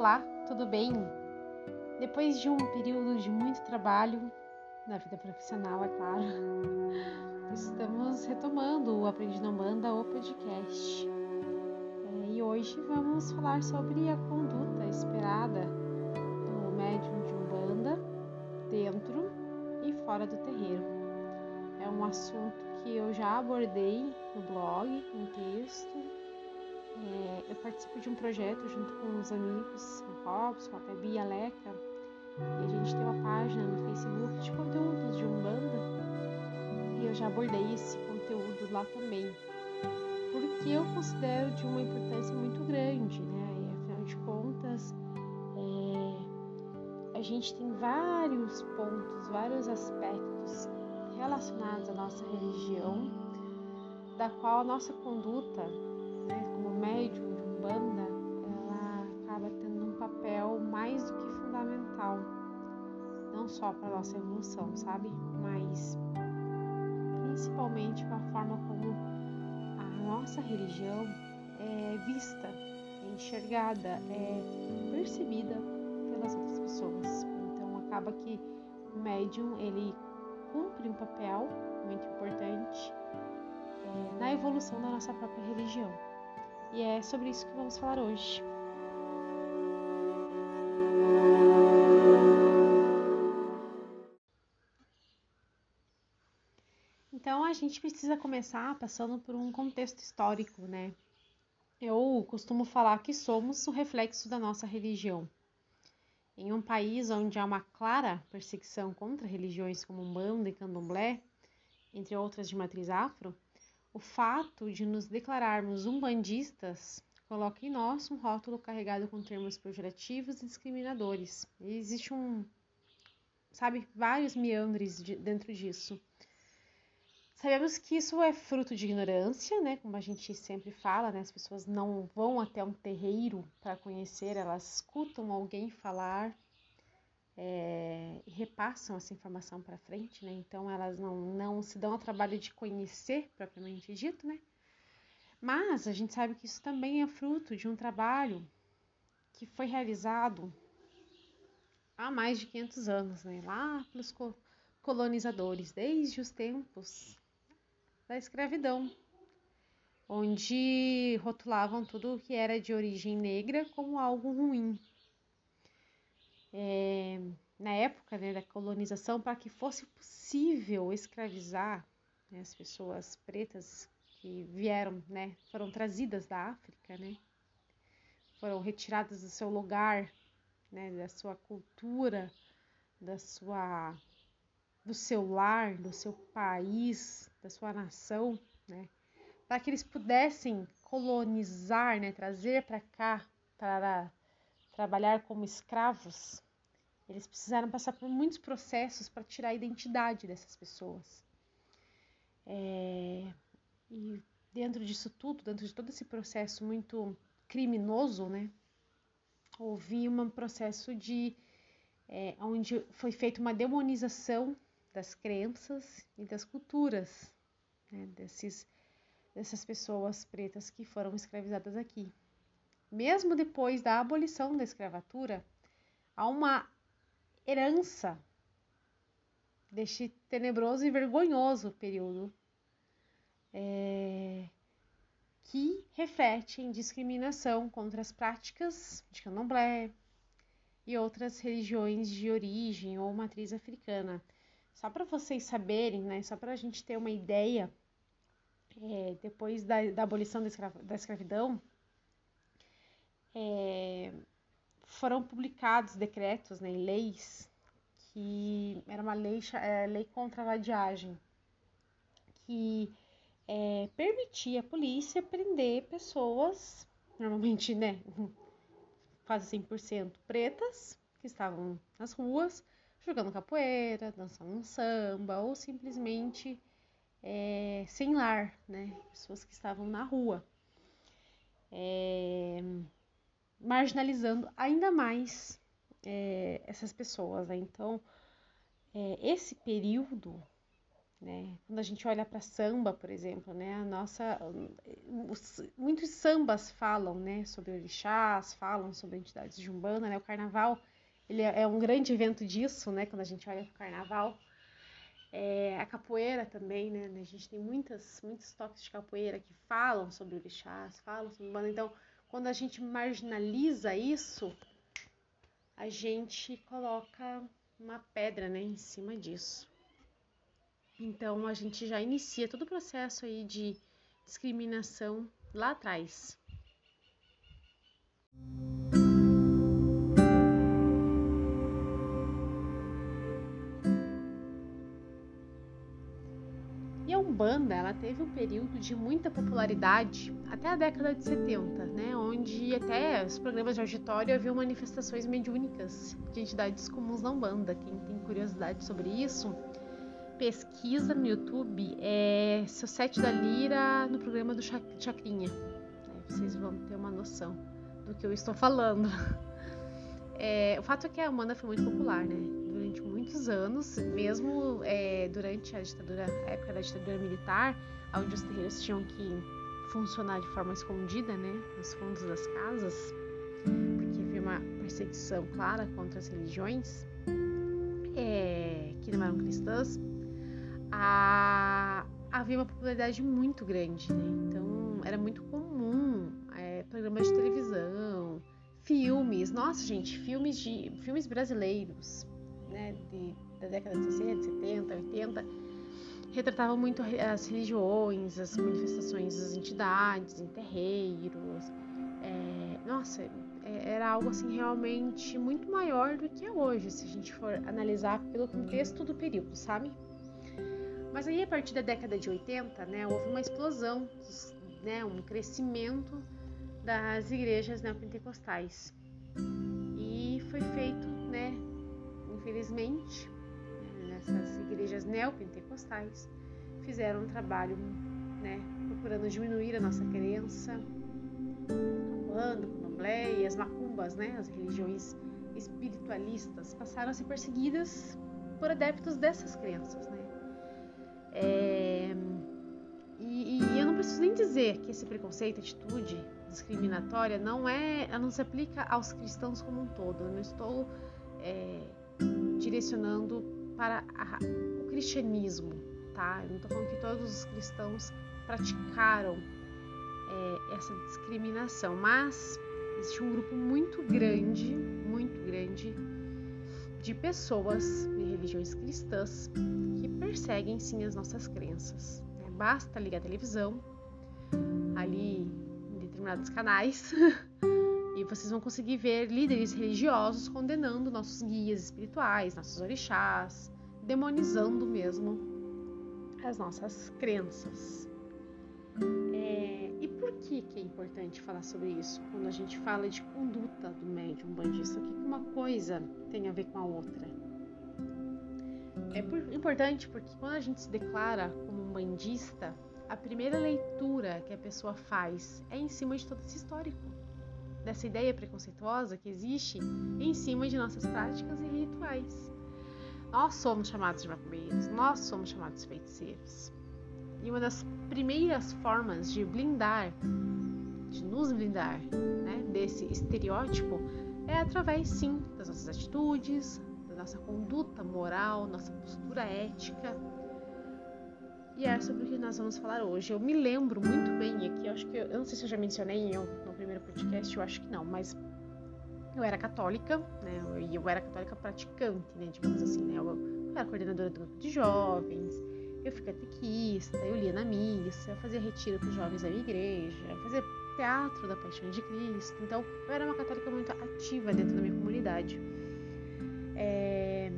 Olá, tudo bem? Depois de um período de muito trabalho na vida profissional, é claro, estamos retomando o Aprendi na Banda, o podcast. É, e hoje vamos falar sobre a conduta esperada do médium de Umbanda dentro e fora do terreiro. É um assunto que eu já abordei no blog, em texto, é, eu participo de um projeto junto com os amigos, o Robson, a e a Leca, e a gente tem uma página no Facebook de conteúdos de Umbanda, e eu já abordei esse conteúdo lá também, porque eu considero de uma importância muito grande, né? E afinal de contas, é, a gente tem vários pontos, vários aspectos relacionados à nossa religião, da qual a nossa conduta médium de Umbanda, ela acaba tendo um papel mais do que fundamental, não só para a nossa evolução, sabe? Mas principalmente para a forma como a nossa religião é vista, é enxergada, é percebida pelas outras pessoas. Então acaba que o médium ele cumpre um papel muito importante é, na evolução da nossa própria religião. E é sobre isso que vamos falar hoje. Então a gente precisa começar passando por um contexto histórico, né? Eu costumo falar que somos o reflexo da nossa religião. Em um país onde há uma clara perseguição contra religiões como Umbanda e Candomblé, entre outras de matriz afro, o fato de nos declararmos umbandistas coloca em nós um rótulo carregado com termos pejorativos e discriminadores. E existe um, sabe, vários meandres de, dentro disso. Sabemos que isso é fruto de ignorância, né? Como a gente sempre fala, né? As pessoas não vão até um terreiro para conhecer, elas escutam alguém falar é, repassam essa informação para frente, né? Então elas não, não se dão ao trabalho de conhecer propriamente dito, né? Mas a gente sabe que isso também é fruto de um trabalho que foi realizado há mais de 500 anos, né? Lá pelos colonizadores, desde os tempos da escravidão, onde rotulavam tudo que era de origem negra como algo ruim, é, na época né, da colonização, para que fosse possível escravizar né, as pessoas pretas que vieram, né, foram trazidas da África, né, foram retiradas do seu lugar, né, da sua cultura, da sua, do seu lar, do seu país, da sua nação, né, para que eles pudessem colonizar, né, trazer para cá, para trabalhar como escravos, eles precisaram passar por muitos processos para tirar a identidade dessas pessoas. É, e dentro disso tudo, dentro de todo esse processo muito criminoso, né, houve um processo de é, onde foi feita uma demonização das crenças e das culturas né, desses, dessas pessoas pretas que foram escravizadas aqui mesmo depois da abolição da escravatura, há uma herança deste tenebroso e vergonhoso período é, que reflete em discriminação contra as práticas de candomblé e outras religiões de origem ou matriz africana. Só para vocês saberem, né, só para a gente ter uma ideia, é, depois da, da abolição da, da escravidão, é, foram publicados decretos, né, leis, que era uma lei, é, lei contra a vadiagem, que é, permitia a polícia prender pessoas, normalmente, né, quase 100% pretas, que estavam nas ruas, jogando capoeira, dançando um samba, ou simplesmente é, sem lar, né, pessoas que estavam na rua. É, marginalizando ainda mais é, essas pessoas. Né? Então, é, esse período né? Quando a gente olha para samba, por exemplo, né? A nossa, os, muitos sambas falam, né? Sobre orixás, falam sobre entidades de umbanda, né? O carnaval, ele é, é um grande evento disso, né? Quando a gente olha para o carnaval, é, a capoeira também, né? A gente tem muitas, muitos toques de capoeira que falam sobre orixás, falam sobre umbanda. Então, quando a gente marginaliza isso, a gente coloca uma pedra, né? Em cima disso. Então a gente já inicia todo o processo aí de discriminação lá atrás. Umbanda, ela teve um período de muita popularidade até a década de 70, né, onde até os programas de auditório haviam manifestações mediúnicas de entidades comuns da Umbanda. Quem tem curiosidade sobre isso, pesquisa no YouTube é Seu Sete da Lira no programa do Chacrinha. Vocês vão ter uma noção do que eu estou falando. É, o fato é que a Amanda foi muito popular, né? Durante muitos anos, mesmo é, durante a ditadura, a época da ditadura militar, onde os terreiros tinham que funcionar de forma escondida, né? Nos fundos das casas, porque havia uma perseguição clara contra as religiões é, que não eram cristãs a, havia uma popularidade muito grande, né? Então era muito comum é, programas de televisão, filmes, nossa gente, filmes de filmes brasileiros, né? De, da década de 60, 70, 80 retratavam muito as religiões, as manifestações das entidades, em terreiros. É, nossa, é, era algo assim realmente muito maior do que é hoje, se a gente for analisar pelo contexto do período, sabe? Mas aí, a partir da década de 80, né, houve uma explosão, né, um crescimento das igrejas neopentecostais. E foi feito, né, infelizmente, nessas igrejas neopentecostais, fizeram um trabalho né, procurando diminuir a nossa crença, Umbanda, Candomblé e as macumbas, né, as religiões espiritualistas, passaram a ser perseguidas por adeptos dessas crenças, né? É, e, e, eu não preciso nem dizer que esse preconceito, atitude discriminatória não é, não se aplica aos cristãos como um todo. Eu não estou é, direcionando para a, o cristianismo, tá? Eu não estou falando que todos os cristãos praticaram é, essa discriminação, mas existe um grupo muito grande, muito grande de pessoas de religiões cristãs que perseguem sim as nossas crenças. Né? Basta ligar a televisão ali em determinados canais e vocês vão conseguir ver líderes religiosos condenando nossos guias espirituais, nossos orixás, demonizando mesmo as nossas crenças. É, e por que, que é importante falar sobre isso? Quando a gente fala de conduta do médium bandista, o que uma coisa tem a ver com a outra? É importante porque quando a gente se declara como um bandista, a primeira leitura que a pessoa faz é em cima de todo esse histórico, dessa ideia preconceituosa que existe em cima de nossas práticas e rituais. Nós somos chamados de macumbeiros, nós somos chamados de feiticeiros. E uma das primeiras formas de blindar, de nos blindar né, desse estereótipo, é através, sim, das nossas atitudes, da nossa conduta moral, nossa postura ética. E é sobre o que nós vamos falar hoje. Eu me lembro muito bem aqui, eu acho que eu, eu não sei se eu já mencionei no primeiro podcast, eu acho que não, mas eu era católica, né? E eu, eu, era católica praticante, né? Digamos assim, né? Eu, eu era coordenadora do grupo de jovens, eu fui catequista, eu lia na missa, eu fazia retiro para os jovens da minha igreja, fazia teatro da Paixão de Cristo. Então, eu era uma católica muito ativa dentro da minha comunidade. É,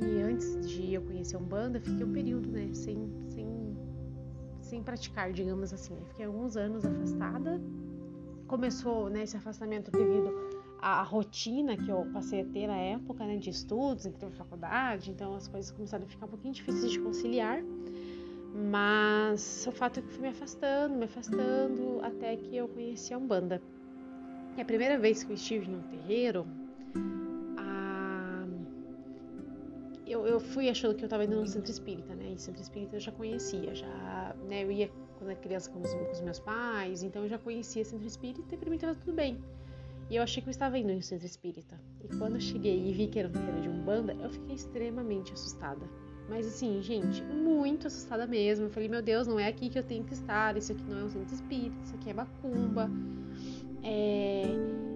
e antes de eu conhecer a Umbanda, fiquei um período, né, sem, sem, sem praticar, digamos assim. Eu fiquei alguns anos afastada. Começou né, esse afastamento devido à rotina que eu passei a ter na época, né, de estudos, entre faculdade, então as coisas começaram a ficar um pouquinho difíceis de conciliar. Mas o fato é que fui me afastando, me afastando, até que eu conheci a Umbanda. E a primeira vez que eu estive em um terreiro, eu, eu fui achando que eu estava indo no centro espírita, né? E centro espírita eu já conhecia, já, né? Eu ia quando era criança com os, com os meus pais, então eu já conhecia centro espírita e para mim estava tudo bem. E eu achei que eu estava indo no centro espírita. E quando eu cheguei e vi que era um terreiro de Umbanda, eu fiquei extremamente assustada. Mas assim, gente, muito assustada mesmo. Eu falei, meu Deus, não é aqui que eu tenho que estar, isso aqui não é um centro espírita, isso aqui é macumba. É...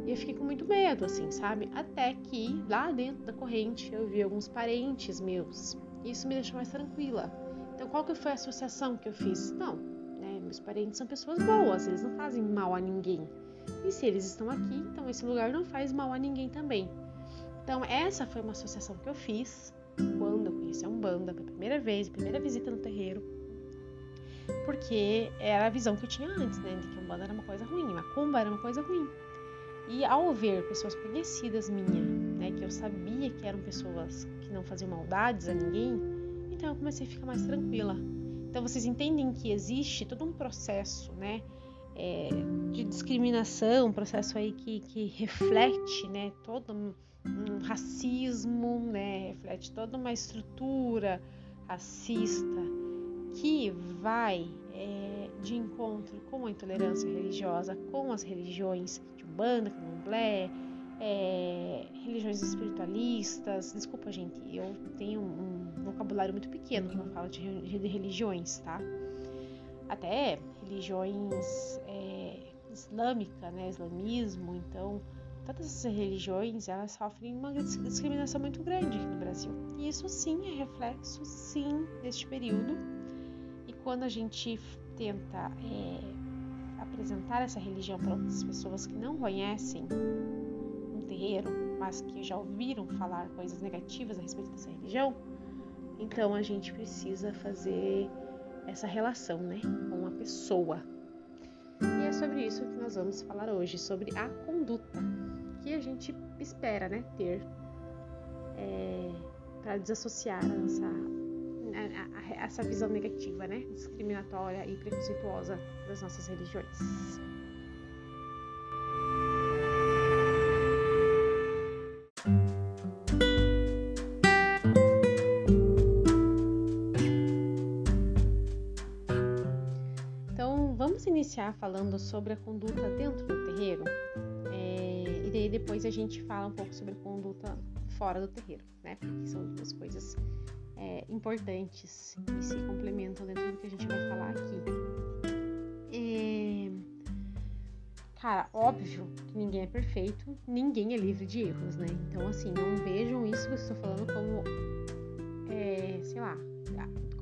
E eu fiquei com muito medo, assim, sabe? Até que lá dentro da corrente eu vi alguns parentes meus. Isso me deixou mais tranquila. Então, qual que foi a associação que eu fiz? Não, né? Meus parentes são pessoas boas, eles não fazem mal a ninguém. E se eles estão aqui, então esse lugar não faz mal a ninguém também. Então, essa foi uma associação que eu fiz quando eu conheci a Umbanda pela primeira vez, primeira visita no terreiro. Porque era a visão que eu tinha antes, né? De que a Umbanda era uma coisa ruim, Macumba era uma coisa ruim. E ao ver pessoas conhecidas minhas, né, que eu sabia que eram pessoas que não faziam maldades a ninguém, então eu comecei a ficar mais tranquila. Então vocês entendem que existe todo um processo, né, é, de discriminação, um processo aí que, que reflete, né, todo um, racismo, né, reflete toda uma estrutura racista que vai é, de encontro com a intolerância religiosa, com as religiões de Umbanda, Candomblé, é, religiões espiritualistas. Desculpa, gente, eu tenho um vocabulário muito pequeno quando falo de, de religiões, tá? Até religiões é, islâmica, né, islamismo, então todas essas religiões elas sofrem uma discriminação muito grande aqui no Brasil. E isso sim é reflexo, sim, deste período. E quando a gente tenta é, apresentar essa religião para outras pessoas que não conhecem mas que já ouviram falar coisas negativas a respeito dessa religião, então a gente precisa fazer essa relação, né, com a pessoa. E é sobre isso que nós vamos falar hoje, sobre a conduta que a gente espera, né, ter é, para desassociar a nossa essa visão negativa, né, discriminatória e preconceituosa das nossas religiões. Iniciar falando sobre a conduta dentro do terreiro. É, e daí depois a gente fala um pouco sobre a conduta fora do terreiro, né? Porque são duas coisas é, importantes e se complementam dentro do que a gente vai falar aqui. É... Cara, óbvio que ninguém é perfeito, ninguém é livre de erros, né? Então, assim, não vejam isso que eu estou falando como, é, sei lá,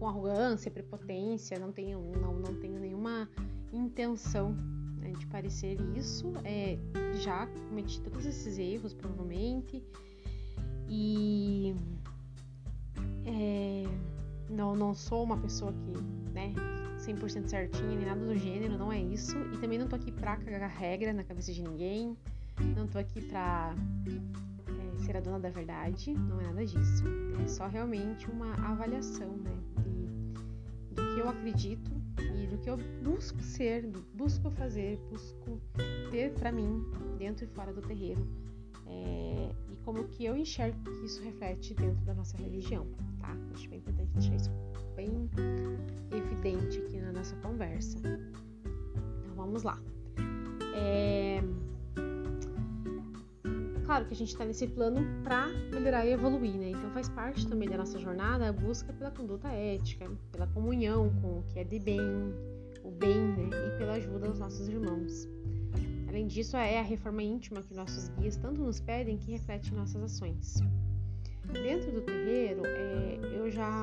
com arrogância, prepotência, não tenho, não, não tenho nenhuma intenção né, de parecer isso. É, já cometi todos esses erros, provavelmente, e é, não, não sou uma pessoa que, né, 100% certinha, nem nada do gênero, não é isso. E também não tô aqui pra cagar regra na cabeça de ninguém. Não tô aqui pra é, ser a dona da verdade, não é nada disso. É só realmente uma avaliação, né, de, do que eu acredito que eu busco ser, busco fazer, busco ter para mim, dentro e fora do terreiro. É, e como que eu enxergo que isso reflete dentro da nossa religião tá? Acho bem importante deixar isso bem evidente aqui na nossa conversa. Então vamos lá. É... Claro que a gente está nesse plano para melhorar e evoluir, né? Então faz parte também da nossa jornada a busca pela conduta ética, pela comunhão com o que é de bem, o bem, né? E pela ajuda aos nossos irmãos. Além disso, é a reforma íntima que nossos guias tanto nos pedem que reflete nossas ações. Dentro do terreiro, é, eu já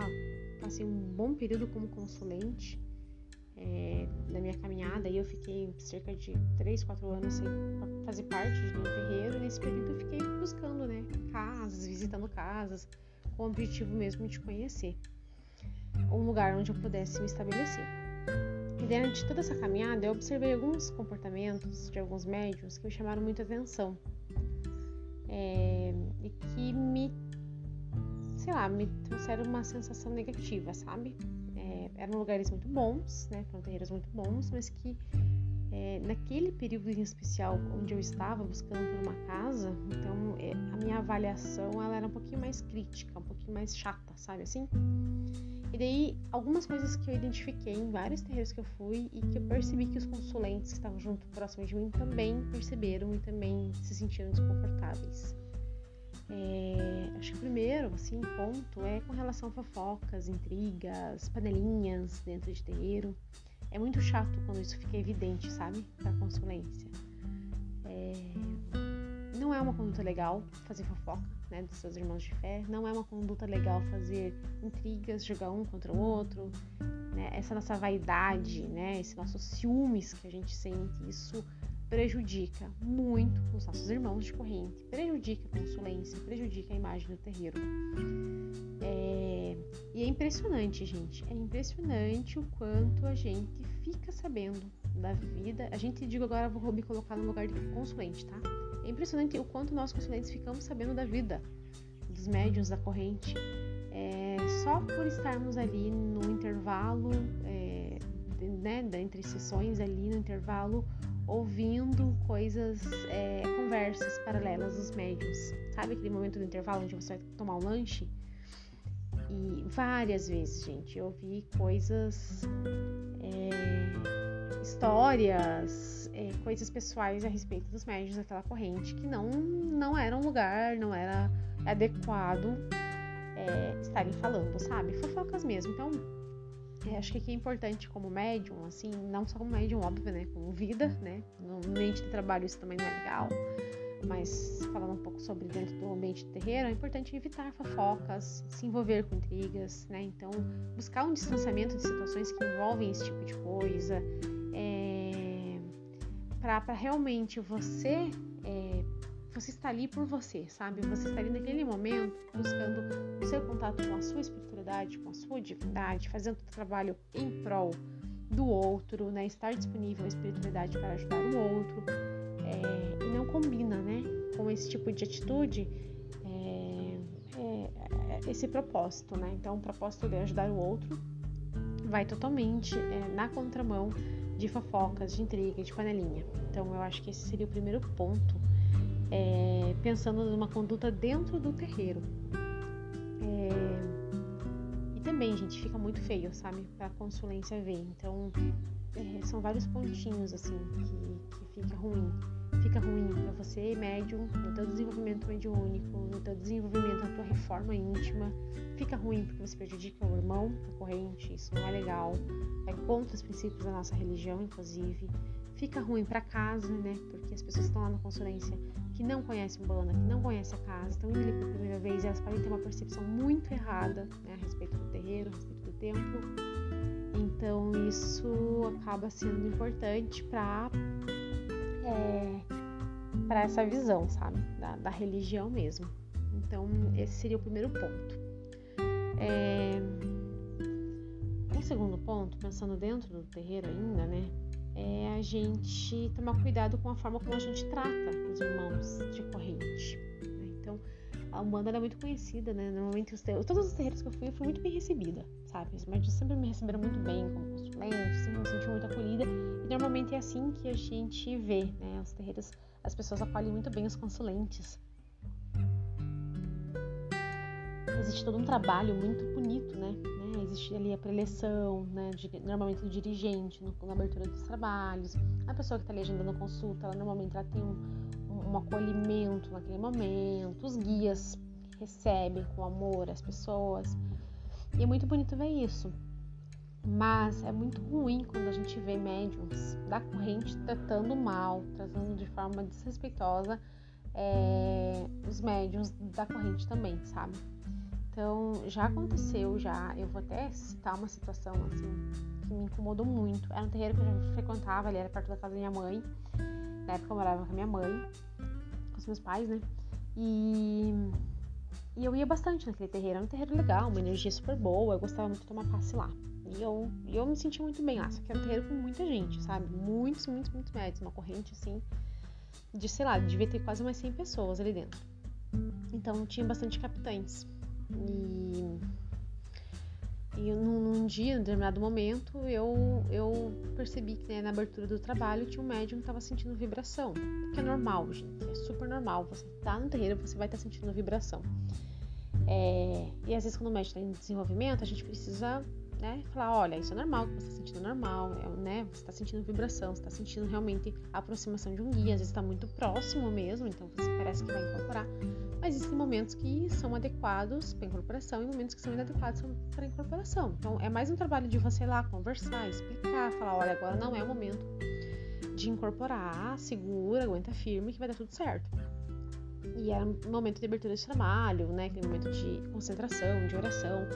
passei um bom período como consulente é, na minha caminhada e eu fiquei cerca de 3, 4 anos sem fazer parte de um terreiro. Nesse período eu fiquei buscando né, casas, visitando casas, com o objetivo mesmo de conhecer um lugar onde eu pudesse me estabelecer. E durante toda essa caminhada eu observei alguns comportamentos de alguns médiums que me chamaram muita atenção é, e que me sei lá, me trouxeram uma sensação negativa, sabe? É, eram lugares muito bons, né? Foram terreiros muito bons, mas que é, naquele período em especial onde eu estava buscando por uma casa, então é, a minha avaliação ela era um pouquinho mais crítica, um pouquinho mais chata, sabe assim? E daí, algumas coisas que eu identifiquei em vários terreiros que eu fui e que eu percebi que os consulentes que estavam junto próximo de mim também perceberam e também se sentiram desconfortáveis. É, acho que o primeiro, assim, ponto é com relação a fofocas, intrigas, panelinhas dentro de terreiro. É muito chato quando isso fica evidente, sabe? Pra consulência. É, não é uma conduta legal fazer fofoca, né, dos seus irmãos de fé. Não é uma conduta legal fazer intrigas, jogar um contra o outro. Né? Essa nossa vaidade, né, esse nosso ciúmes que a gente sente, isso prejudica muito os nossos irmãos de corrente, prejudica a consulência, prejudica a imagem do terreiro. É... E é impressionante, gente, é impressionante o quanto a gente fica sabendo da vida. A gente, digo agora, vou me colocar no lugar de consulente, tá? É impressionante o quanto nós consulentes ficamos sabendo da vida dos médiuns da corrente. É... Só por estarmos ali no intervalo, é... né, entre sessões ali no intervalo ouvindo coisas, é, conversas paralelas dos médios. Sabe aquele momento do intervalo onde você vai tomar um lanche? E várias vezes, gente, eu ouvi coisas, é, histórias, é, coisas pessoais a respeito dos médios daquela corrente que não, não era um lugar, não era adequado é, estarem falando, sabe? Fofocas mesmo. Então, é, acho que aqui é importante como médium, assim, não só como médium, óbvio, né? Como vida, né? No ambiente de trabalho isso também não é legal. Mas falando um pouco sobre dentro do ambiente terreiro, é importante evitar fofocas, se envolver com intrigas, né? Então, buscar um distanciamento de situações que envolvem esse tipo de coisa, é, para realmente você é, você está ali por você, sabe? Você está ali naquele momento buscando o seu contato com a sua espiritualidade, com a sua divindade, fazendo o trabalho em prol do outro, né? Estar disponível à espiritualidade para ajudar o outro. É, e não combina, né? Com esse tipo de atitude, é, é, é esse propósito, né? Então, o propósito de ajudar o outro vai totalmente é, na contramão de fofocas, de intriga, de panelinha. Então, eu acho que esse seria o primeiro ponto é, pensando numa conduta dentro do terreiro. É, e também, gente, fica muito feio, sabe? Pra consulência ver. Então, é, são vários pontinhos, assim, que, que fica ruim. Fica ruim para você, médium, no teu desenvolvimento mediúnico, no teu desenvolvimento na tua reforma íntima. Fica ruim porque você prejudica o irmão, a corrente, isso não é legal. Vai contra os princípios da nossa religião, inclusive. Fica ruim para casa, né? Porque as pessoas estão lá na consulência que não conhecem Umbanda, que não conhecem a casa, estão indo ali pela primeira vez e elas podem ter uma percepção muito errada né, a respeito do terreiro, a respeito do templo. Então isso acaba sendo importante para é, para essa visão, sabe, da, da, religião mesmo. Então esse seria o primeiro ponto. É, um segundo ponto, pensando dentro do terreiro ainda, né, é a gente tomar cuidado com a forma como a gente trata os irmãos de corrente. A Umbanda é muito conhecida, né? Normalmente, os terreiros, todos os terreiros que eu fui, eu fui muito bem recebida, sabe? Os médicos sempre me receberam muito bem como consulente, sempre me senti muito acolhida. E normalmente é assim que a gente vê, né? Os terreiros, as pessoas acolhem muito bem os consulentes. Existe todo um trabalho muito bonito, né? Existe ali a preleção, né, de, normalmente do dirigente no, na abertura dos trabalhos, a pessoa que está legendando a consulta, ela normalmente ela tem um, um, acolhimento naquele momento, os guias recebem com amor as pessoas, e é muito bonito ver isso. Mas é muito ruim quando a gente vê médiums da corrente tratando mal, tratando de forma desrespeitosa é, os médiums da corrente também, sabe? Então, já aconteceu, já. Eu vou até citar uma situação, assim, que me incomodou muito. Era um terreiro que eu já frequentava, ali era perto da casa da minha mãe. Na época eu morava com a minha mãe, com os meus pais, né? E, e eu ia bastante naquele terreiro. Era um terreiro legal, uma energia super boa. Eu gostava muito de tomar passe lá. E eu, eu me senti muito bem lá. Só que era um terreiro com muita gente, sabe? Muitos, muitos, muitos médicos. Uma corrente, assim, de, sei lá, devia ter quase umas 100 pessoas ali dentro. Então, tinha bastante capitães. E e num, num dia, em determinado momento, eu, eu percebi que né, na abertura do trabalho tinha um médium que estava sentindo vibração. Que é normal, gente. É super normal. Você tá no terreiro, você vai estar tá sentindo vibração. É, e às vezes quando o médium está em desenvolvimento, a gente precisa né, falar, olha, isso é normal, você está sentindo normal, é, né, você está sentindo vibração, você está sentindo realmente a aproximação de um guia, às vezes está muito próximo mesmo, então você parece que vai incorporar. Mas existem momentos que são adequados para incorporação e momentos que são inadequados para incorporação. Então é mais um trabalho de você ir lá conversar, explicar, falar, olha, agora não é o momento de incorporar, segura, aguenta firme que vai dar tudo certo. E era um momento de abertura de trabalho, né? Aquele momento de concentração, de oração.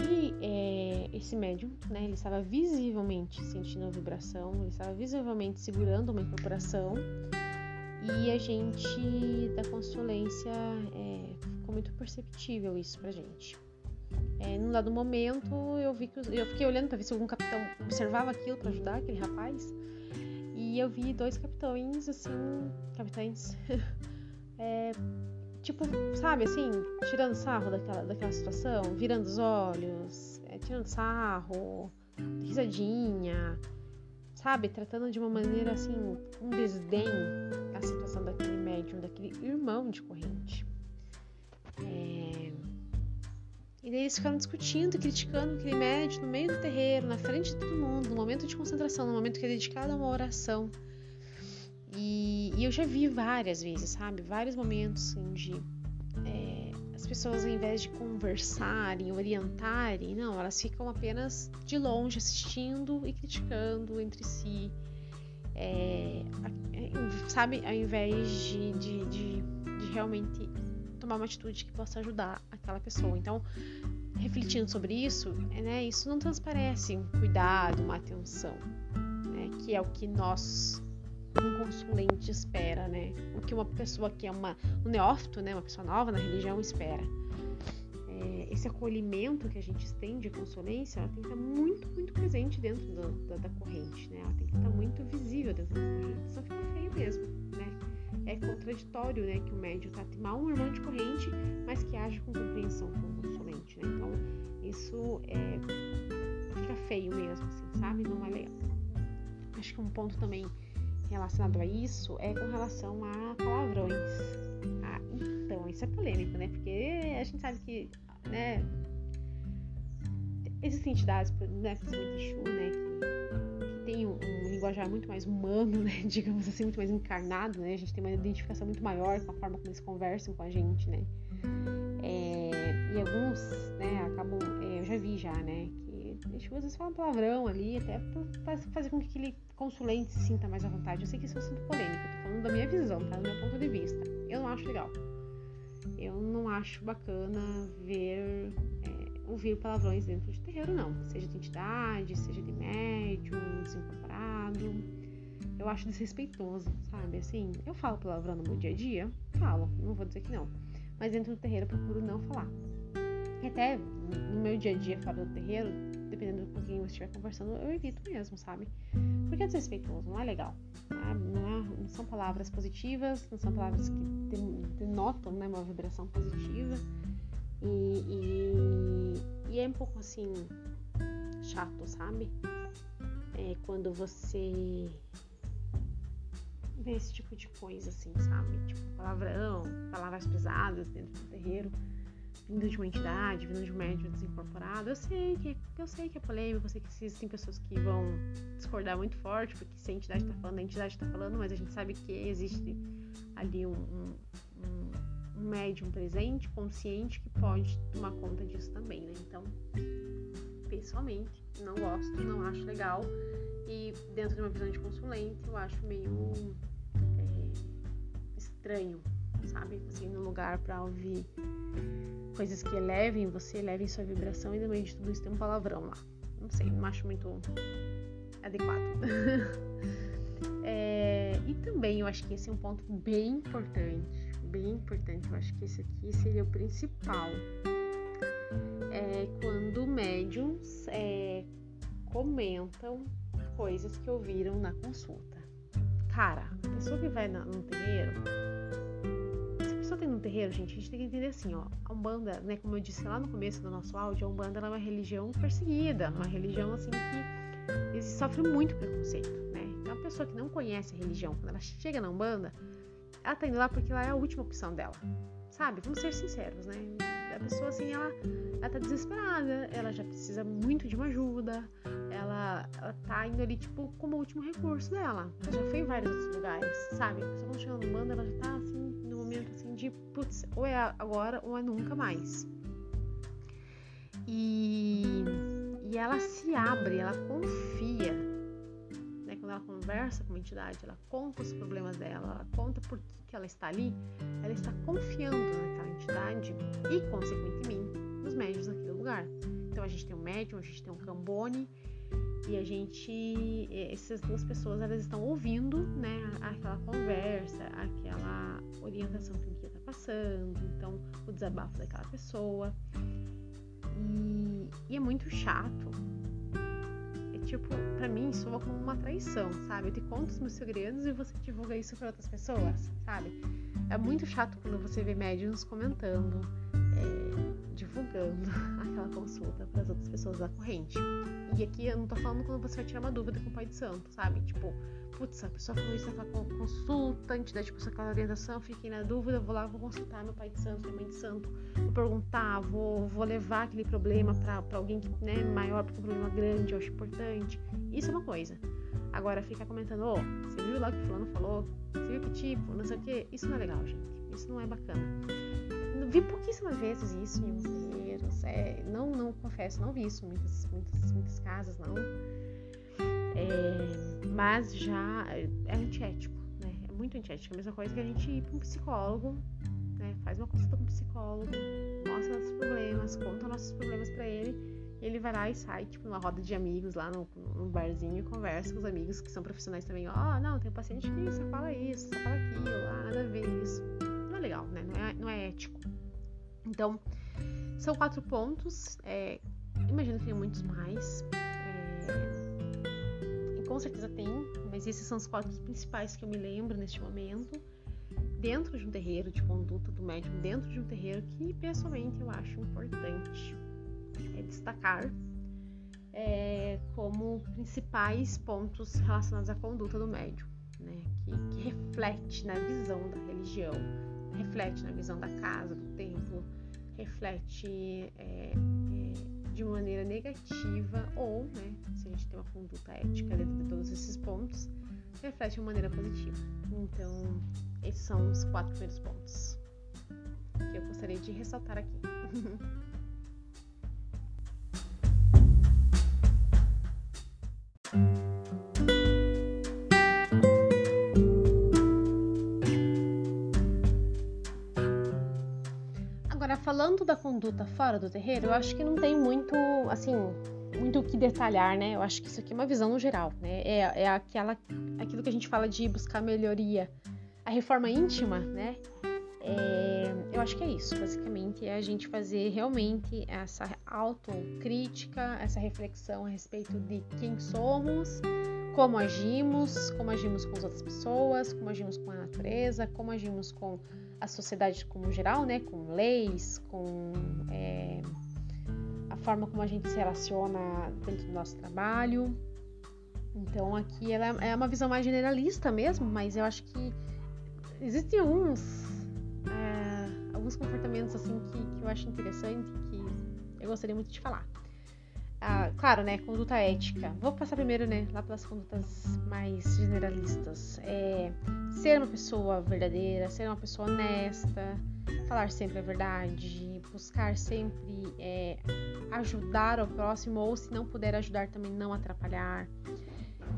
E é, esse médium, né? Ele estava visivelmente sentindo a vibração, ele estava visivelmente segurando uma incorporação. E a gente da consulência é, ficou muito perceptível isso pra gente. É, num dado momento eu vi que eu fiquei olhando para ver se algum capitão observava aquilo para ajudar aquele rapaz. E eu vi dois capitães assim, capitães é, tipo, sabe, assim, tirando sarro daquela, daquela situação, virando os olhos, é, tirando sarro, risadinha, sabe, tratando de uma maneira assim, um desdém a situação daquele médium, daquele irmão de corrente. É... E daí eles ficaram discutindo, criticando aquele médium no meio do terreiro, na frente de todo mundo, no momento de concentração, no momento que é dedicado a uma oração. E, e eu já vi várias vezes, sabe? Vários momentos onde é, as pessoas, ao invés de conversarem, orientarem, não, elas ficam apenas de longe assistindo e criticando entre si. É, é sabe? Ao invés de, de, de, de realmente tomar uma atitude que possa ajudar aquela pessoa. Então, refletindo sobre isso, né, isso não transparece um cuidado, uma atenção, né, que é o que nós um consulente espera, né? O que uma pessoa que é uma, um neófito, né? Uma pessoa nova na religião espera. É, esse acolhimento que a gente tem de consulência, ela tem que estar muito, muito presente dentro do, da, da, corrente, né? Ela tem que estar muito visível dentro da corrente, só fica feio mesmo, né? É contraditório, né? Que o médium trate mal um irmão de corrente, mas que age com compreensão com o consulente, né? Então, isso é, fica feio mesmo, assim, sabe? Não é legal. Acho que um ponto também relacionado a isso é com relação a palavrões. Ah, então, isso é polêmico, né? Porque a gente sabe que, né, existem entidades, né, principalmente Exu, né, que, que tem um, um, linguajar muito mais humano, né, digamos assim, muito mais encarnado, né? A gente tem uma identificação muito maior com a forma como eles conversam com a gente, né? É, e alguns, né, acabam, é, eu já vi já, né, que Exu às vezes fala palavrão ali, até para fazer com que aquele consulente se sinta mais à vontade. Eu sei que isso é um assunto polêmico, eu tô falando da minha visão, tá? Do meu ponto de vista. Eu não acho legal. Eu não acho bacana ver, é, ouvir palavrões dentro de terreiro, não. Seja de entidade, seja de médium, desincorporado. Eu acho desrespeitoso, sabe? Assim, eu falo palavrão no meu dia a dia, falo, não vou dizer que não. Mas dentro do terreiro eu procuro não falar. E até no meu dia a dia fora do terreiro, dependendo com quem estiver conversando, eu evito mesmo, sabe? Porque é desrespeitoso, não é legal. Tá? Não, é, não, são palavras positivas, não são palavras que denotam né, uma vibração positiva. E, e, e, é um pouco assim chato, sabe? É quando você vê esse tipo de coisa, assim, sabe? Tipo, palavrão, palavras pesadas dentro do terreiro vindo de uma entidade, vindo de um médium desincorporado. Eu sei que eu sei que é polêmico, eu sei que existem pessoas que vão discordar muito forte, porque se a entidade está falando, a entidade está falando, mas a gente sabe que existe ali um, um, um, médium presente, consciente, que pode tomar conta disso também, né? Então, pessoalmente, não gosto, não acho legal. E dentro de uma visão de consulente, eu acho meio é, estranho, sabe? Assim, no lugar para ouvir coisas que elevem você, elevem sua vibração e no meio de tudo isso tem um palavrão lá. Não sei, não acho muito adequado. é, e também eu acho que esse é um ponto bem importante, bem importante. Eu acho que esse aqui seria o principal. É quando médiums é, comentam coisas que ouviram na consulta. Cara, a pessoa que vai no terreiro tem no terreiro, gente, a gente tem que entender assim, ó, a Umbanda, né, como eu disse lá no começo do nosso áudio, a Umbanda é uma religião perseguida, uma religião assim que sofre muito preconceito, né? Então a pessoa que não conhece a religião, quando ela chega na Umbanda, ela tá indo lá porque ela é a última opção dela, sabe? Vamos ser sinceros, né? A pessoa assim, ela, ela tá desesperada, ela já precisa muito de uma ajuda, ela, ela tá indo ali, tipo, como último recurso dela. Ela já foi em vários outros lugares, sabe? A pessoa quando chega na Umbanda, ela já tá assim, no momento assim de, putz, ou é agora ou é nunca mais. E, e ela se abre, ela confia. Né? Quando ela conversa com a entidade, ela conta os problemas dela, ela conta por que, que ela está ali, ela está confiando naquela entidade e, consequentemente, nos médios daquele lugar. Então a gente tem um médium, a gente tem um cambone e a gente, essas duas pessoas, elas estão ouvindo, né, aquela conversa, aquela orientação que o guia está passando, então o desabafo daquela pessoa. E, e é muito chato. É tipo, para mim soa como uma traição, sabe? Eu te conto os meus segredos e você divulga isso para outras pessoas, sabe? É muito chato quando você vê médiums comentando, é, divulgando aquela consulta para as outras pessoas da corrente. E aqui eu não tô falando quando você vai tirar uma dúvida com o pai de santo, sabe? Tipo, putz, a pessoa falou isso naquela consulta, a entidade tipo, aquela orientação, fiquei na dúvida, vou lá, vou consultar meu pai de santo, minha mãe de santo, vou perguntar, vou, vou levar aquele problema para alguém que, né, maior, porque um problema grande, eu acho importante. Isso é uma coisa. Agora, ficar comentando, ô, oh, você viu lá o que o fulano falou? Você viu que tipo, não sei o quê? Isso não é legal, gente. Isso não é bacana. Vi pouquíssimas vezes isso em terreiros. É, não, não, confesso, não vi isso em muitas, muitas, muitas casas, não. É, mas já é antiético, né? É muito antiético. É a mesma coisa que a gente ir para um psicólogo, né? Faz uma consulta com um psicólogo, mostra nossos problemas, conta nossos problemas para ele. E ele vai lá e sai, tipo, numa roda de amigos lá no, no barzinho e conversa com os amigos que são profissionais também. Ó, oh, não, tem um paciente que só fala isso, só fala aquilo, ah, nada a ver isso. Não é legal, né? Não é, não é ético. Então, são quatro pontos. É, imagino que tem muitos mais. É, e com certeza tem, mas esses são os quatro principais que eu me lembro neste momento. Dentro de um terreiro de conduta do médium, dentro de um terreiro que pessoalmente eu acho importante é destacar é, como principais pontos relacionados à conduta do médium, né? que, que reflete na visão da religião, reflete na visão da casa, do templo, reflete é, é, de maneira negativa ou, né, se a gente tem uma conduta ética dentro de todos esses pontos, reflete de maneira positiva. Então, esses são os quatro primeiros pontos que eu gostaria de ressaltar aqui. falando da conduta fora do terreiro, eu acho que não tem muito, assim, muito o que detalhar, né? Eu acho que isso aqui é uma visão no geral, né? É, é aquela, aquilo que a gente fala de buscar melhoria. A reforma íntima, né? É, eu acho que é isso, basicamente, é a gente fazer realmente essa autocrítica, essa reflexão a respeito de quem somos, como agimos, como agimos com as outras pessoas, como agimos com a natureza, como agimos com a sociedade como geral, né, com leis, com é, a forma como a gente se relaciona dentro do nosso trabalho. Então aqui ela é uma visão mais generalista mesmo, mas eu acho que existem alguns é, alguns comportamentos assim que, que eu acho interessante que eu gostaria muito de falar. Ah, claro, né? Conduta ética. Vou passar primeiro, né? Lá pelas condutas mais generalistas. É, ser uma pessoa verdadeira, ser uma pessoa honesta, falar sempre a verdade, buscar sempre é, ajudar o próximo, ou se não puder ajudar, também não atrapalhar.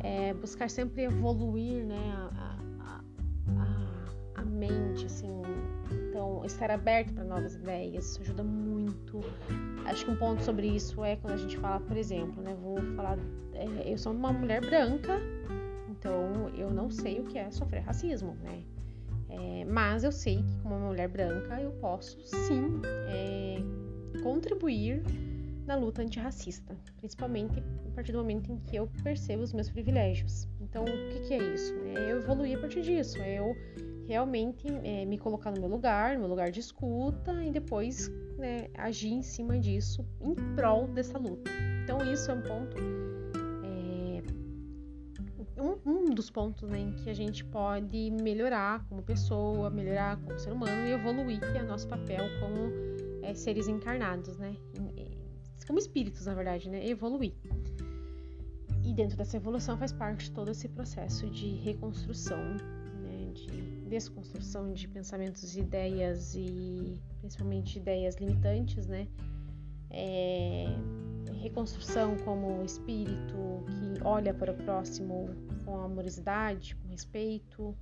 É, buscar sempre evoluir, né? A, a, a, a mente, assim, então, estar aberto para novas ideias, ajuda muito. Acho que um ponto sobre isso é quando a gente fala, por exemplo, né? Vou falar, é, eu sou uma mulher branca, então eu não sei o que é sofrer racismo, né? É, mas eu sei que como uma mulher branca eu posso sim é, contribuir na luta antirracista, principalmente a partir do momento em que eu percebo os meus privilégios. Então, o que, que é isso? É eu evoluir a partir disso, é eu realmente é, me colocar no meu lugar, no meu lugar de escuta e depois né, agir em cima disso em prol dessa luta. Então isso é um ponto, é, um, um, dos pontos né, em que a gente pode melhorar como pessoa, melhorar como ser humano e evoluir, que é nosso papel como é, seres encarnados, né? Como espíritos, na verdade, né? Evoluir. E dentro dessa evolução faz parte todo esse processo de reconstrução, desconstrução de pensamentos ideias e principalmente ideias limitantes, né? É, reconstrução como espírito que olha para o próximo com amorosidade, com respeito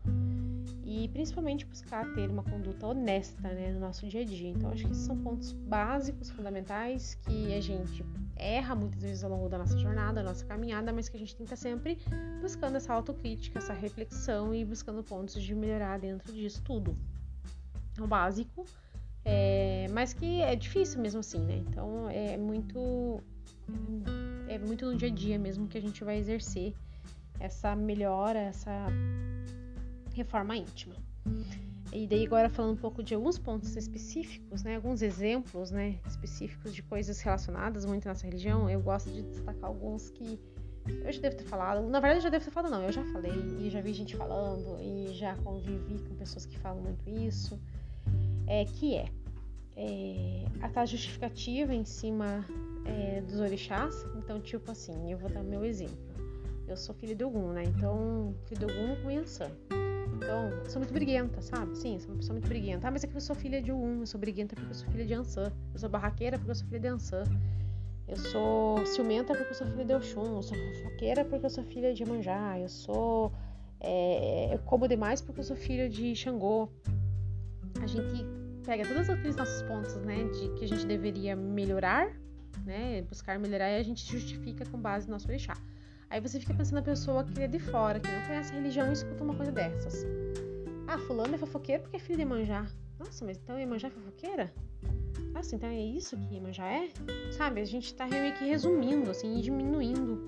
e principalmente buscar ter uma conduta honesta né, no nosso dia a dia. Então, acho que esses são pontos básicos, fundamentais, que a gente erra muitas vezes ao longo da nossa jornada, da nossa caminhada, mas que a gente estar sempre buscando essa autocrítica, essa reflexão e buscando pontos de melhorar dentro disso tudo. É o básico, é, mas que é difícil mesmo assim, né? Então, é muito. É muito no dia a dia mesmo que a gente vai exercer essa melhora, essa reforma íntima. E daí agora falando um pouco de alguns pontos específicos, né, alguns exemplos, né, específicos de coisas relacionadas muito à nossa religião, eu gosto de destacar alguns que eu já devo ter falado, na verdade eu já devo ter falado não, eu já falei e já vi gente falando e já convivi com pessoas que falam muito isso, é que é, é a justificativa em cima é, dos orixás, então tipo assim, eu vou dar meu exemplo. Eu sou filha de Ogum, né? Então, filha de Ogum com. Então, sou muito briguenta, sabe? Sim, sou uma pessoa muito briguenta. Ah, mas é que eu sou filha de Ogum, eu sou briguenta porque eu sou filha de Ansan. Eu sou barraqueira porque eu sou filha de Ansan. Eu sou ciumenta porque eu sou filha de Oxum. Eu sou fofoqueira porque eu sou filha de Manjá. Eu sou. É, eu como demais porque eu sou filha de Xangô. A gente pega todos aqueles nossos pontos, né, de que a gente deveria melhorar, né, buscar melhorar e a gente justifica com base no nosso orixá. Aí você fica pensando na pessoa que é de fora, que não conhece a religião e escuta uma coisa dessas. Ah, fulano é fofoqueiro porque é filho de Iemanjá. Nossa, mas então Iemanjá é fofoqueira? Nossa, então é isso que Iemanjá é? Sabe, a gente tá meio que resumindo, assim, e diminuindo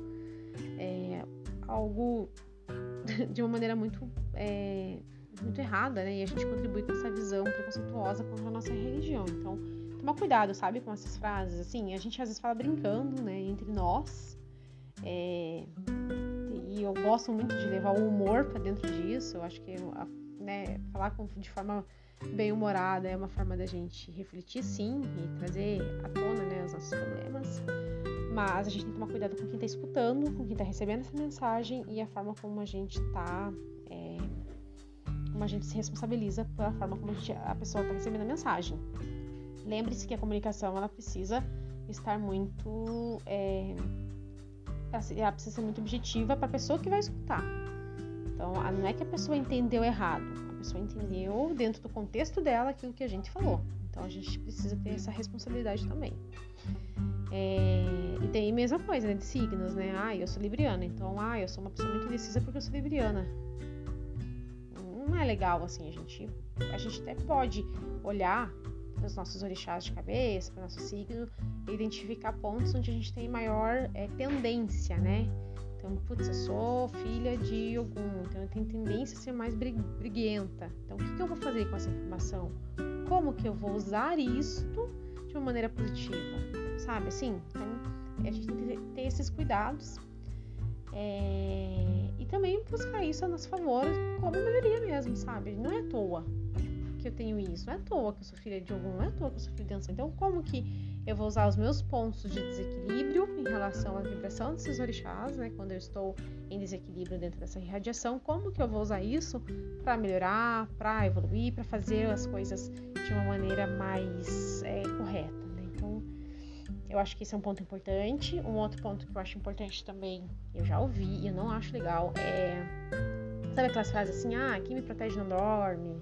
é, algo de uma maneira muito, é, muito errada, né? E a gente contribui com essa visão preconceituosa contra a nossa religião. Então, tomar cuidado, sabe, com essas frases. Assim, a gente às vezes fala brincando, né, entre nós, é, e eu gosto muito de levar o humor para dentro disso. Eu acho que né, falar com, de forma bem humorada é uma forma da gente refletir, sim, e trazer à tona né, os nossos problemas. Mas a gente tem que tomar cuidado com quem está escutando, com quem está recebendo essa mensagem e a forma como a gente está. É, como a gente se responsabiliza pela forma como a, gente, a pessoa está recebendo a mensagem. Lembre-se que a comunicação ela precisa estar muito. É, ela precisa ser muito objetiva para a pessoa que vai escutar. Então, não é que a pessoa entendeu errado, a pessoa entendeu dentro do contexto dela aquilo que a gente falou. Então, a gente precisa ter essa responsabilidade também. É, e tem a mesma coisa, né, de signos, né? Ah, eu sou libriana, então, ah, eu sou uma pessoa muito indecisa porque eu sou libriana. Não é legal, assim, a gente, a gente até pode olhar para os nossos orixás de cabeça, para o nosso signo, identificar pontos onde a gente tem maior é, tendência, né? Então, putz, eu sou filha de algum, então eu tenho tendência a ser mais briguenta. Então, o que, que eu vou fazer com essa informação? Como que eu vou usar isto de uma maneira positiva? Sabe assim? Então, a gente tem que ter esses cuidados é, e também buscar isso a nosso favor como melhoria mesmo, sabe? Não é à toa que eu tenho isso. Não é à toa que eu sou filha de algum, não é à toa que eu sou filha de. Então, como que eu vou usar os meus pontos de desequilíbrio em relação à vibração desses orixás, né? Quando eu estou em desequilíbrio dentro dessa irradiação, como que eu vou usar isso para melhorar, para evoluir, para fazer as coisas de uma maneira mais é, correta, né? Então, eu acho que esse é um ponto importante. Um outro ponto que eu acho importante também, eu já ouvi e eu não acho legal, é. Sabe aquelas frases assim, ah, quem me protege não dorme?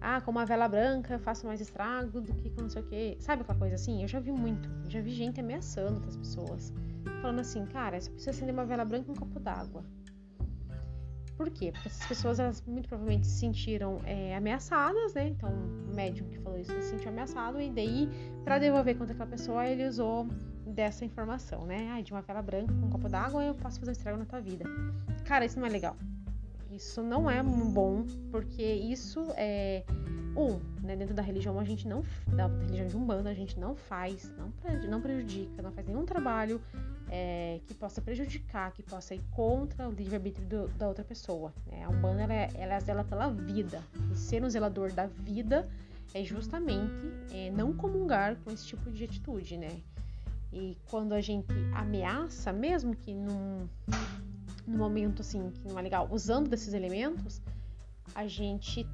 Ah, com uma vela branca eu faço mais estrago do que com não sei o quê. Sabe aquela coisa assim? Eu já vi muito. Já vi gente ameaçando outras pessoas. Falando assim, cara, você precisa acender uma vela branca e um copo d'água. Por quê? Porque essas pessoas, elas muito provavelmente se sentiram é, ameaçadas, né? Então, o médium que falou isso, se sentiu ameaçado. E daí, para devolver contra aquela pessoa, ele usou dessa informação, né? Ah, de uma vela branca com um copo d'água eu posso fazer um estrago na tua vida. Cara, isso não é legal. Isso não é bom, porque isso é um, né, dentro da religião a gente não da religião de umbanda a gente não faz, não, não prejudica, não faz nenhum trabalho é, que possa prejudicar, que possa ir contra o livre-arbítrio da outra pessoa. Né? A Umbanda ela, é, ela zela pela vida. E ser um zelador da vida é justamente é, não comungar com esse tipo de atitude, né? E quando a gente ameaça, mesmo que num, num momento assim que não é legal, usando desses elementos, a gente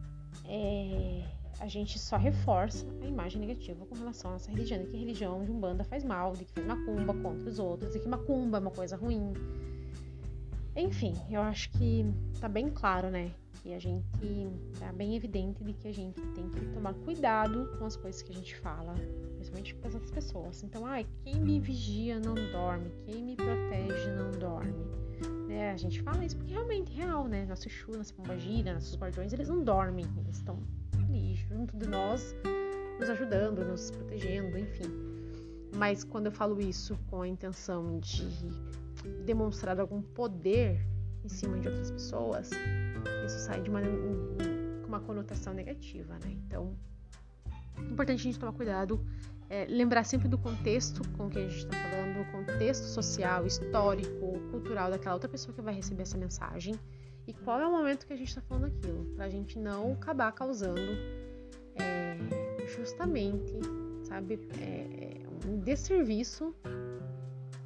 é, a gente só reforça a imagem negativa com relação à nossa religião, de que a religião de Umbanda faz mal, de que faz macumba contra os outros, de que macumba é uma coisa ruim. Enfim, eu acho que tá bem claro, né? Que a gente tá bem evidente de que a gente tem que tomar cuidado com as coisas que a gente fala, principalmente com as outras pessoas. Então, ai, quem me vigia não dorme, quem me protege não dorme. Né? A gente fala isso porque realmente é real, né? Nosso Exu, nossa pombagira, nossos guardiões, eles não dormem, eles estão junto de nós, nos ajudando, nos protegendo, enfim. Mas quando eu falo isso com a intenção de demonstrar algum poder em cima de outras pessoas, isso sai de uma, uma conotação negativa, né? Então, é importante a gente tomar cuidado, é, lembrar sempre do contexto com que a gente está falando, o contexto social, histórico, cultural daquela outra pessoa que vai receber essa mensagem e qual é o momento que a gente está falando aquilo, para a gente não acabar causando é, justamente, sabe, é, um desserviço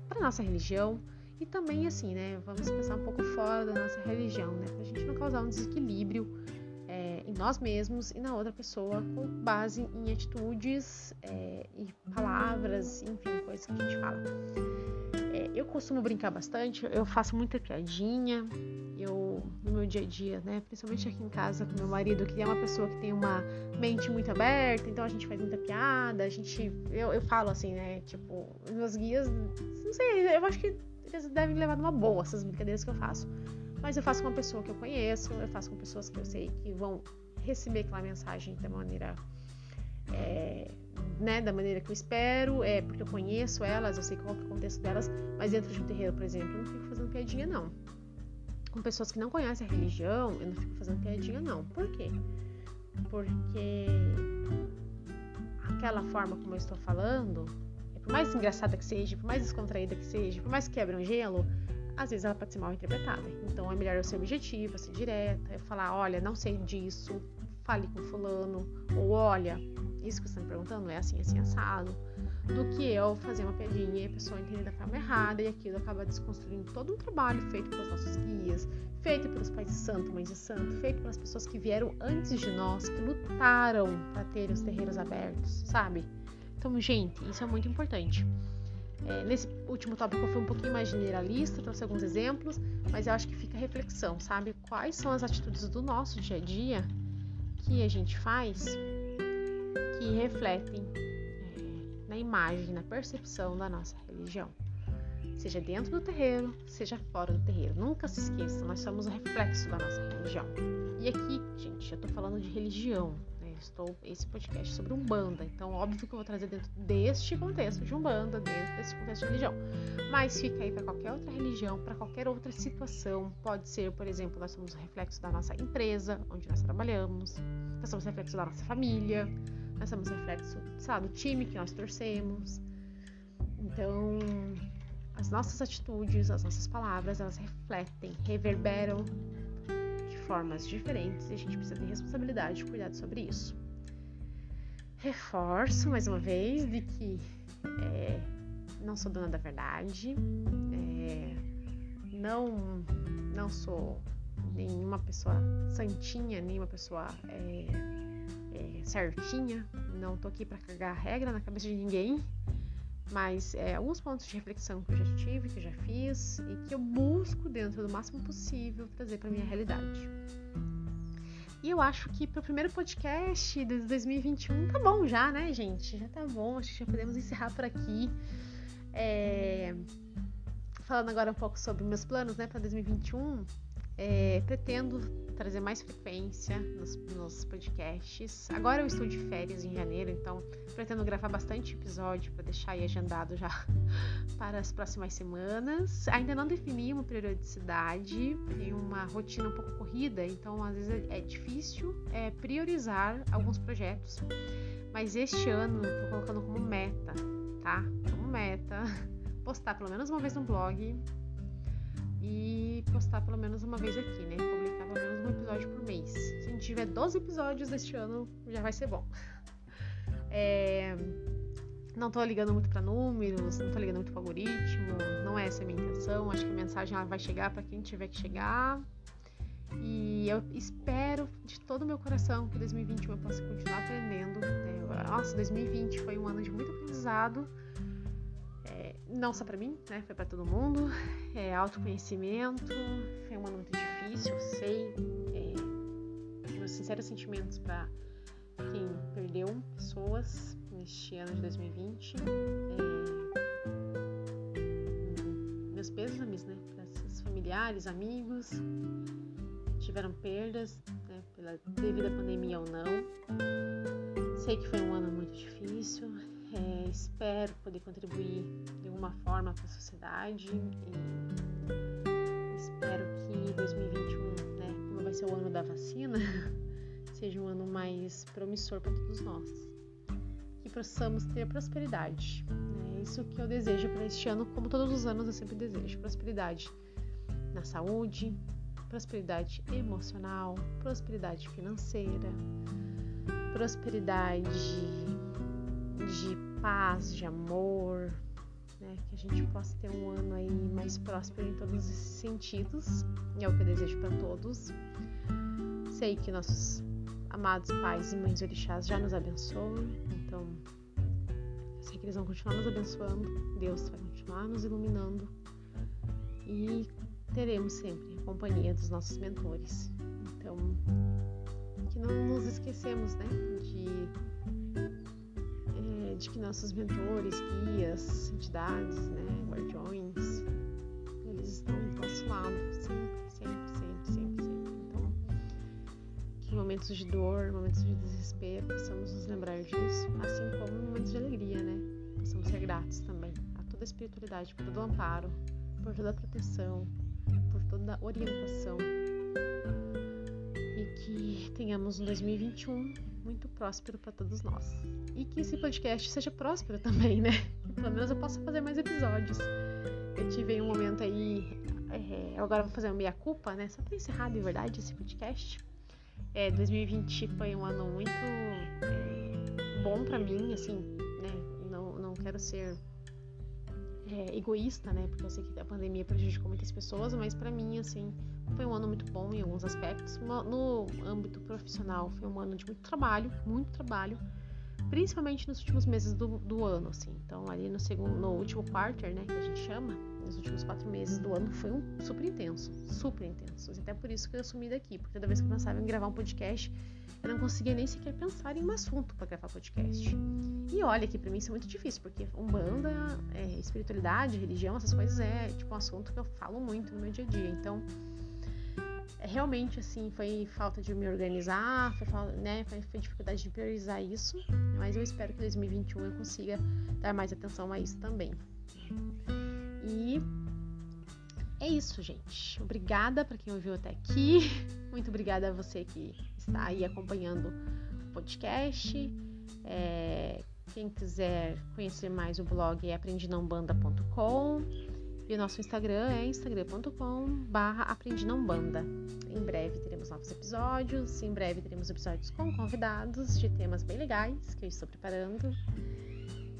para nossa religião e também assim, né, vamos pensar um pouco fora da nossa religião, né, para a gente não causar um desequilíbrio em nós mesmos e na outra pessoa com base em atitudes é, e palavras, enfim, coisas que a gente fala. É, eu costumo brincar bastante, eu faço muita piadinha, eu no meu dia a dia, né? Principalmente aqui em casa com meu marido, que é uma pessoa que tem uma mente muito aberta, então a gente faz muita piada, a gente. Eu, eu falo assim, né? Tipo, meus guias, não sei, eu acho que eles devem levar numa boa essas brincadeiras que eu faço. Mas eu faço com uma pessoa que eu conheço, eu faço com pessoas que eu sei que vão receber aquela mensagem da maneira. É, né, da maneira que eu espero, é porque eu conheço elas, eu sei qual é o contexto delas, mas dentro de um terreiro, por exemplo, eu não fico fazendo piadinha, não com pessoas que não conhecem a religião, eu não fico fazendo piadinha, não. Por quê? Porque aquela forma como eu estou falando, por mais engraçada que seja, por mais descontraída que seja, por mais que quebre um gelo, às vezes ela pode ser mal interpretada. Então é melhor eu ser objetiva, ser direta, eu falar, olha, não sei disso, fale com fulano, ou olha, isso que você está me perguntando é assim, assim, assado do que eu fazer uma piadinha e a pessoa entender da forma errada e aquilo acaba desconstruindo todo um trabalho feito pelos nossos guias, feito pelos pais de santo, mães de santo, feito pelas pessoas que vieram antes de nós, que lutaram para ter os terreiros abertos, sabe? Então, gente, isso é muito importante. É, nesse último tópico eu fui um pouquinho mais generalista, trouxe alguns exemplos, mas eu acho que fica reflexão, sabe? Quais são as atitudes do nosso dia a dia que a gente faz que refletem na imagem, na percepção da nossa religião. Seja dentro do terreiro, seja fora do terreiro. Nunca se esqueça, nós somos o reflexo da nossa religião. E aqui, gente, eu tô falando de religião? Estou esse podcast sobre Umbanda, então óbvio que eu vou trazer dentro deste contexto de Umbanda, dentro desse contexto de religião. Mas fica aí para qualquer outra religião, para qualquer outra situação. Pode ser, por exemplo, nós somos reflexo da nossa empresa, onde nós trabalhamos, nós somos reflexo da nossa família, nós somos reflexo, sabe, do time que nós torcemos. Então, as nossas atitudes, as nossas palavras, elas refletem, reverberam formas diferentes e a gente precisa ter responsabilidade de cuidar sobre isso. Reforço mais uma vez de que é, não sou dona da verdade, é, não, não sou nenhuma pessoa santinha, nenhuma pessoa é, certinha, não tô aqui para cagar regra na cabeça de ninguém, mas é, alguns pontos de reflexão que eu já tive, que eu já fiz e que eu busco dentro do máximo possível trazer para minha realidade. E eu acho que para o primeiro podcast de 2021 tá bom já, né, gente? Já tá bom, acho que já podemos encerrar por aqui. É... Falando agora um pouco sobre meus planos, né, para 2021, É, pretendo trazer mais frequência nos, nos, podcasts. Agora eu estou de férias em janeiro, então pretendo gravar bastante episódio para deixar aí agendado já para as próximas semanas. Ainda não defini uma periodicidade, tenho uma rotina um pouco corrida, então às vezes é, é difícil é, priorizar alguns projetos. Mas este ano estou colocando como meta, tá? Como meta postar pelo menos uma vez no blog e postar pelo menos uma vez aqui, né? Publicar pelo menos um episódio por mês. Se a gente tiver 12 episódios este ano, já vai ser bom. É... Não tô ligando muito para números, não tô ligando muito para algoritmo, não é essa a minha intenção. Acho que a mensagem ela vai chegar para quem tiver que chegar. E eu espero de todo o meu coração que 2021 eu possa continuar aprendendo. Né? Nossa, 2020 foi um ano de muito aprendizado não só para mim, né? Foi para todo mundo. É autoconhecimento. Foi um ano muito difícil, sei. É, meus sinceros sentimentos para quem perdeu pessoas neste ano de 2020. É, meus pêsames, né? Para esses familiares, amigos tiveram perdas, né? Pela devido à pandemia ou não. Sei que foi um ano muito difícil é, espero poder contribuir de alguma forma para a sociedade e espero que 2021, né, como vai ser o ano da vacina, seja um ano mais promissor para todos nós. Que possamos ter prosperidade. É isso que eu desejo para este ano, como todos os anos eu sempre desejo: prosperidade na saúde, prosperidade emocional, prosperidade financeira, prosperidade de paz, de amor, né? Que a gente possa ter um ano aí mais próspero em todos esses sentidos. E é o que eu desejo para todos. Sei que nossos amados pais e mães orixás já nos abençoam, então sei que eles vão continuar nos abençoando. Deus vai continuar nos iluminando e teremos sempre a companhia dos nossos mentores. Então, que não nos esquecemos, né, de de que nossos mentores, guias, entidades, né, guardiões, eles estão do nosso lado, sempre, sempre, sempre, sempre, sempre. Então, que momentos de dor, momentos de desespero, possamos nos lembrar disso, assim como momentos de alegria, né? Possamos ser gratos também a toda a espiritualidade, por todo o amparo, por toda a proteção, por toda a orientação. E que tenhamos um 2021 muito próspero para todos nós. E que esse podcast seja próspero também, né? Pelo menos eu possa fazer mais episódios. Eu tive um momento aí. É, agora vou fazer uma meia-culpa, né? Só pra encerrar de verdade esse podcast. É, 2020 foi um ano muito é, bom para mim, assim, né? Não, não quero ser é, egoísta, né? Porque eu sei que a pandemia prejudicou muitas pessoas, mas para mim, assim, foi um ano muito bom em alguns aspectos. No âmbito profissional, foi um ano de muito trabalho, muito trabalho, principalmente nos últimos meses do, do ano, assim. Então, ali no segundo, no último quarter, né, que a gente chama, nos últimos quatro meses do ano, foi um super intenso, super intenso. Até por isso que eu assumi daqui, porque toda vez que eu pensava em gravar um podcast, eu não conseguia nem sequer pensar em um assunto para gravar podcast. E olha que para mim isso é muito difícil, porque umbanda, é, espiritualidade, religião, essas coisas é tipo um assunto que eu falo muito no meu dia a dia. Então, realmente assim foi falta de me organizar, foi, né, foi, foi, dificuldade de priorizar isso, mas eu espero que 2021 eu consiga dar mais atenção a isso também. E é isso, gente. Obrigada para quem ouviu até aqui. Muito obrigada a você que está aí acompanhando o podcast. É, quem quiser conhecer mais o blog é aprendinambanda.com. E o nosso Instagram é instagram.com/barra aprendinambanda. Em breve teremos novos episódios, em breve teremos episódios com convidados de temas bem legais que eu estou preparando.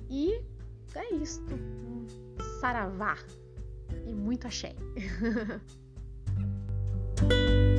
E é isto. Saravá e muito axé.